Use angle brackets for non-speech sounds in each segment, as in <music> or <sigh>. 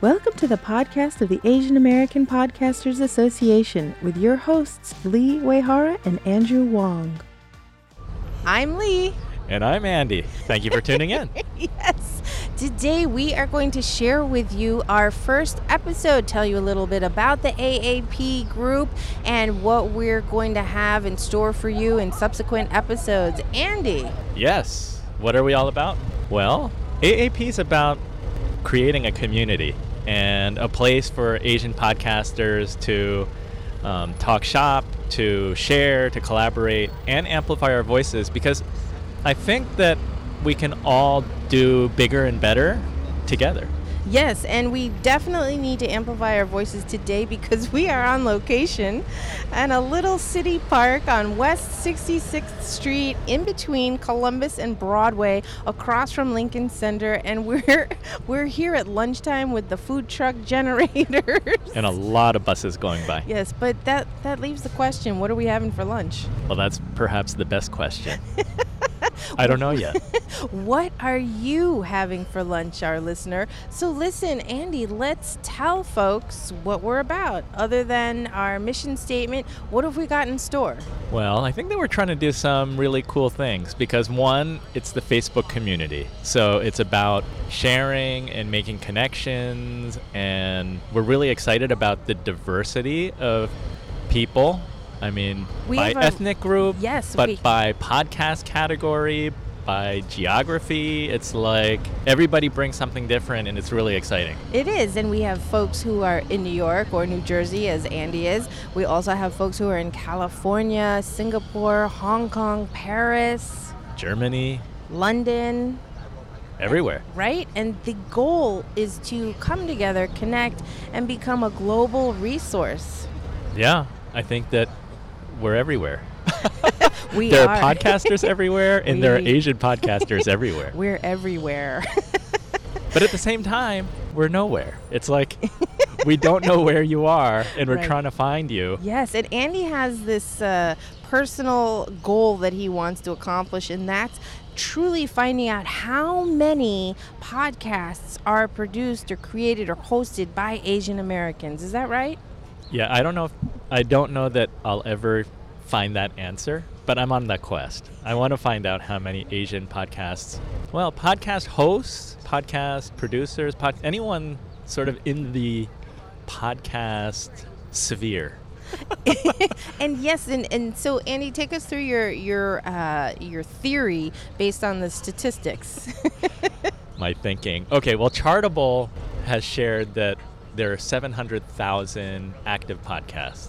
Welcome to the podcast of the Asian American Podcasters Association with your hosts Lee Weihara and Andrew Wong. I'm Lee. And I'm Andy. Thank you for tuning in. <laughs> yes. Today we are going to share with you our first episode, tell you a little bit about the AAP group and what we're going to have in store for you in subsequent episodes. Andy. Yes. What are we all about? Well, AAP is about creating a community and a place for Asian podcasters to um, talk shop, to share, to collaborate, and amplify our voices because I think that we can all do bigger and better together. Yes, and we definitely need to amplify our voices today because we are on location at a little city park on West 66th Street in between Columbus and Broadway across from Lincoln Center and we're <laughs> we're here at lunchtime with the food truck <laughs> generators and a lot of buses going by. Yes, but that that leaves the question, what are we having for lunch? Well, that's perhaps the best question. <laughs> I don't know yet. <laughs> what are you having for lunch, our listener? So, listen, Andy, let's tell folks what we're about. Other than our mission statement, what have we got in store? Well, I think that we're trying to do some really cool things because, one, it's the Facebook community. So, it's about sharing and making connections, and we're really excited about the diversity of people I mean, we by ethnic group, yes, but we, by podcast category, by geography. It's like everybody brings something different, and it's really exciting. It is, and we have folks who are in New York or New Jersey, as Andy is. We also have folks who are in California, Singapore, Hong Kong, Paris, Germany, London. Everywhere. Right? And the goal is to come together, connect, and become a global resource. Yeah, I think that we're everywhere. <laughs> we there are. are podcasters everywhere, and we there are Asian podcasters everywhere. <laughs> We're everywhere. <laughs> but at the same time, we're nowhere. It's like we don't know where you are, and we're right. trying to find you. Yes, and Andy has this uh, personal goal that he wants to accomplish, and that's truly finding out how many podcasts are produced or created or hosted by Asian Americans. Is that right? Yeah, I don't know if I don't know that I'll ever find that answer, but I'm on that quest. I want to find out how many Asian podcasts, well, podcast hosts, podcast producers, pod, anyone sort of in the podcast sphere. <laughs> and yes, and, and so Andy, take us through your your uh, your theory based on the statistics. <laughs> My thinking. Okay, well, Chartable has shared that there are 700,000 active podcasts,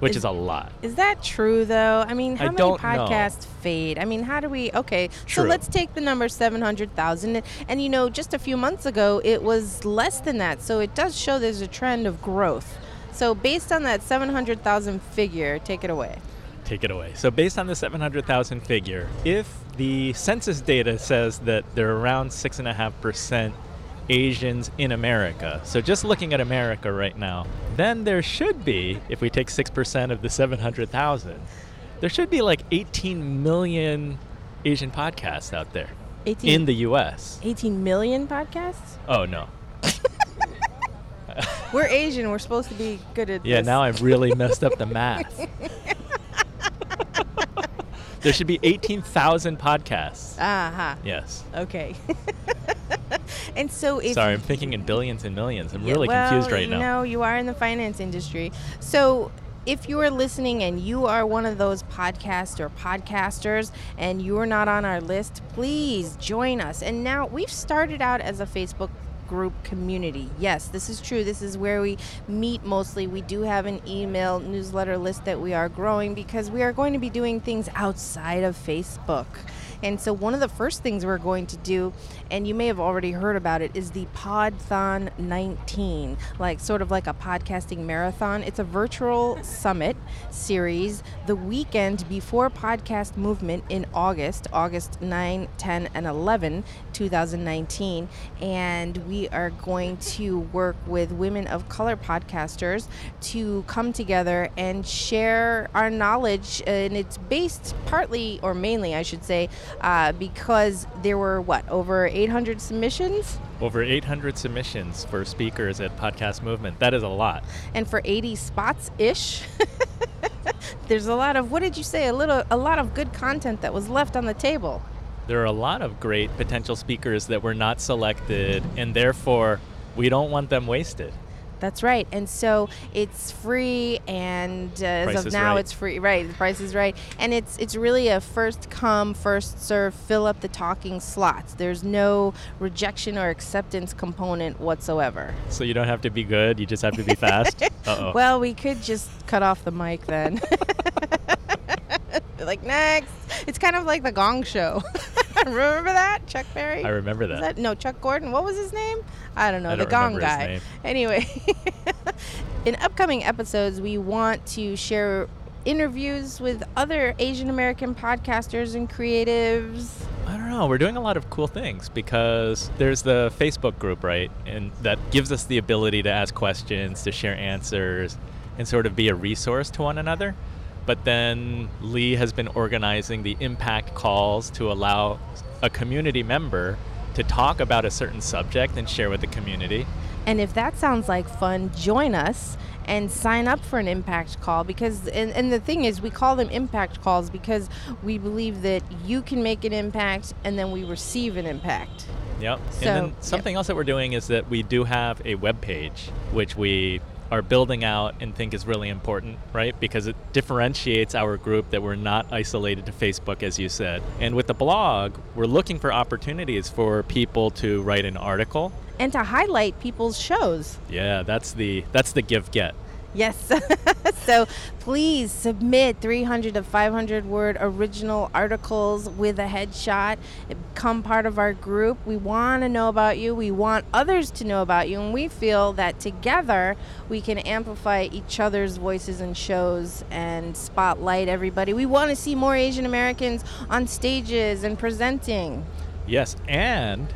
which is, is, a lot. Is that true, though? I mean, how I many podcasts know. fade? I mean, how do we. Okay, true. so let's take the number 700,000. And, and, you know, just a few months ago, it was less than that. So it does show there's a trend of growth. So based on that 700,000 figure, take it away. Take it away. So, based on the 700,000 figure, if the census data says that they're around 6.5% Asians in America. So just looking at America right now, then there should be, if we take 6% of the 700,000, there should be like 18 million Asian podcasts out there 18, in the US. 18 million podcasts? Oh, no. <laughs> we're Asian. We're supposed to be good at Yeah, this. now I've really messed up the math. <laughs> there should be 18,000 podcasts. Uh huh. Yes. Okay. <laughs> <laughs> and so if Sorry, I'm thinking in billions and millions. I'm yeah, really well, confused right now. No, you are in the finance industry. So if you are listening and you are one of those podcasts or podcasters and you are not on our list, please join us. And now we've started out as a Facebook group community. Yes, this is true. This is where we meet mostly. We do have an email newsletter list that we are growing because we are going to be doing things outside of Facebook. And so, one of the first things we're going to do, and you may have already heard about it, is the Podthon 19, like sort of like a podcasting marathon. It's a virtual summit series the weekend before Podcast Movement in August, August 9, 10, and 11, 2019. And we we are going to work with women of color podcasters to come together and share our knowledge. And it's based partly, or mainly, I should say, uh, because there were what, over 800 submissions? Over 800 submissions for speakers at Podcast Movement. That is a lot. And for 80 spots ish. <laughs> There's a lot of what did you say? A little a lot of good content that was left on the table. There are a lot of great potential speakers that were not selected and therefore we don't want them wasted. That's right. And so it's free, and uh, as of now, right. it's free. Right, the price is right, and it's it's really a first come, first serve. Fill up the talking slots. There's no rejection or acceptance component whatsoever. So you don't have to be good, you just have to be fast. <laughs> Uh-oh. Well, we could just cut off the mic then. <laughs> like next, it's kind of like the Gong Show. <laughs> <laughs> Remember that, Chuck Berry? I remember Was that. no, Chuck Gordon. What was his name? I don't know. I the don't Gong guy. Anyway, <laughs> in upcoming episodes, we want to share interviews with other Asian American podcasters and creatives. I don't know. We're doing a lot of cool things because there's the Facebook group, right? And that gives us the ability to ask questions, to share answers, and sort of be a resource to one another. But then Lee has been organizing the impact calls to allow a community member to talk about a certain subject and share with the community. And if that sounds like fun, join us and sign up for an impact call because and, and the thing is we call them impact calls because we believe that you can make an impact and then we receive an impact. Yep. So, and then yep. something else that we're doing is that we do have a web page which we are building out and think is really important, right? Because it differentiates our group that we're not isolated to Facebook as you said. And with the blog, we're looking for opportunities for people to write an article. And to highlight people's shows. Yeah, that's the that's the give get. Yes. <laughs> so please submit 300 to 500 word original articles with a headshot. Become part of our group. We want to know about you. We want others to know about you. And we feel that together we can amplify each other's voices and shows and spotlight everybody. We want to see more Asian Americans on stages and presenting. Yes, and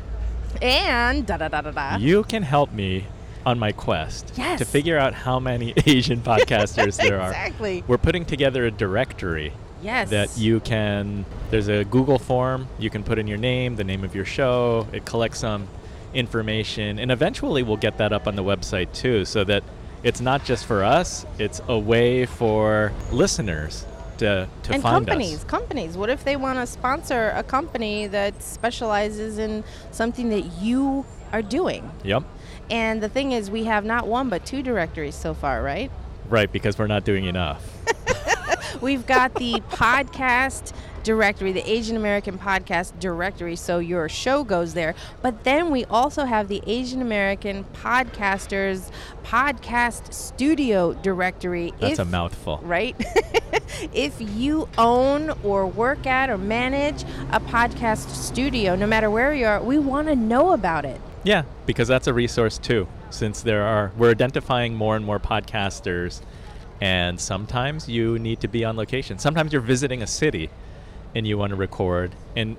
And da da da da da. you can help me on my quest Yes. to figure out how many <laughs> Asian podcasters there are. Exactly. We're putting together a directory Yes. that you can there's a google form you can put in your name the name of your show it collects some information and eventually we'll get that up on the website too so that it's not just for us it's a way for listeners to, to and companies us companies what if they want to sponsor a company that specializes in something that you are doing yep and the thing is we have not one but two directories so far right right because we're not doing enough <laughs> <laughs> we've got the podcast directory the asian american podcast directory so your show goes there but then we also have the asian american podcasters podcast studio directory that's If- a mouthful right? <laughs> if you own or work at or manage a podcast studio, no matter where you are, we want to know about it. Yeah, because that's a resource too. Since there are, we're identifying more and more podcasters, and sometimes you need to be on location. Sometimes you're visiting a city, and you want to record, and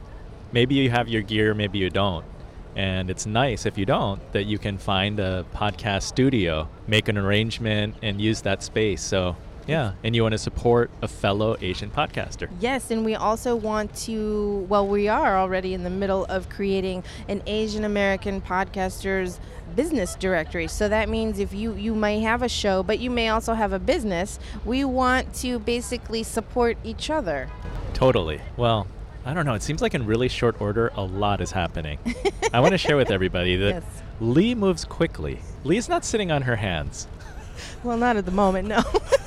maybe you have your gear, maybe you don't. And it's nice if you don't that you can find a podcast studio, make an arrangement, and use that space. So yeah, and you want to support a fellow Asian podcaster. Yes, and we also want to, well, we are already in the middle of creating an Asian American podcasters business directory. So that means if you you may have a show, but you may also have a business, we want to basically support each other. Totally. Well, I don't know. It seems like in really short order, a lot is happening. I want to share with everybody that <laughs> Yes. Lee moves quickly. Lee's not sitting on her hands. Well, not at the moment, no. <laughs>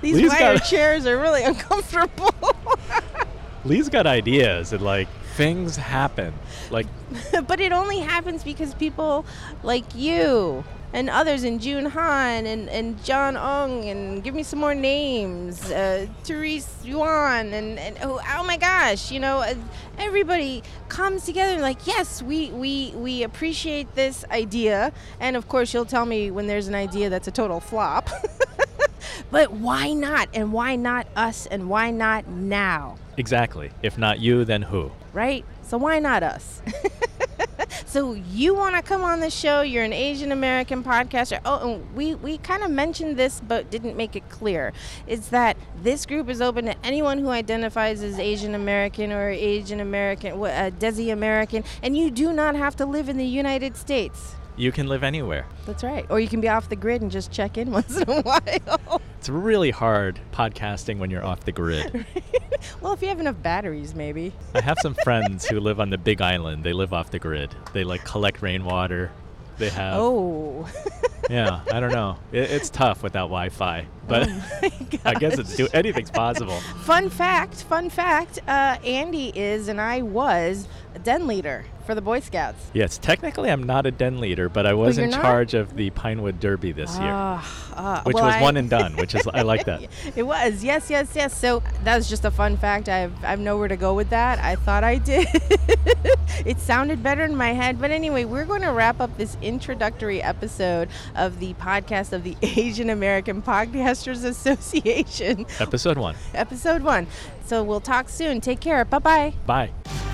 These Lee's wire got- chairs are really <laughs> uncomfortable. <laughs> Lee's got ideas and like things happen. Like <laughs> but it only happens because people like you and others and June Han and, and John Ong and give me some more names uh, Therese Yuan and, and oh, oh my gosh you know uh, everybody comes together and like yes we, we we appreciate this idea and of course you'll tell me when there's an idea that's a total flop but why not and why not us and why not now exactly. If not you, then who? right? So why not us? <laughs> so you want to come on the show? You're an Asian American podcaster. Oh, and we we kind of mentioned this, but didn't make it clear. Is that this group is open to anyone who identifies as Asian American or Asian American, uh, Desi American, and you do not have to live in the United States. You can live anywhere. That's right. Or you can be off the grid and just check in <laughs> once in a while. It's really hard podcasting when you're off the grid. <laughs> well, if you have enough batteries, maybe. I have some <laughs> friends who live on the big island. They live off the grid. They like collect rainwater. They have. Oh. yeah, I don't know. It, it's tough without Wi-Fi, but Oh <laughs> I guess it's do anything's possible. <laughs> Fun fact, fun fact, uh, Andy is and I was a den leader for the Boy Scouts. Yes, technically I'm not a den leader, but I was you're in not? charge of the Pinewood Derby this year, Ah, ah, which well, was I- one and done. Which is I like <laughs> that. It was, yes, yes, yes. So that was just a fun fact. I have, I have nowhere to go with that. I thought I did. it sounded better in my head. But anyway, we're going to wrap up this introductory episode of the podcast of the Asian American Podcasters Association, Episode one. episode one. So we'll talk soon. Take care. Bye bye. Bye.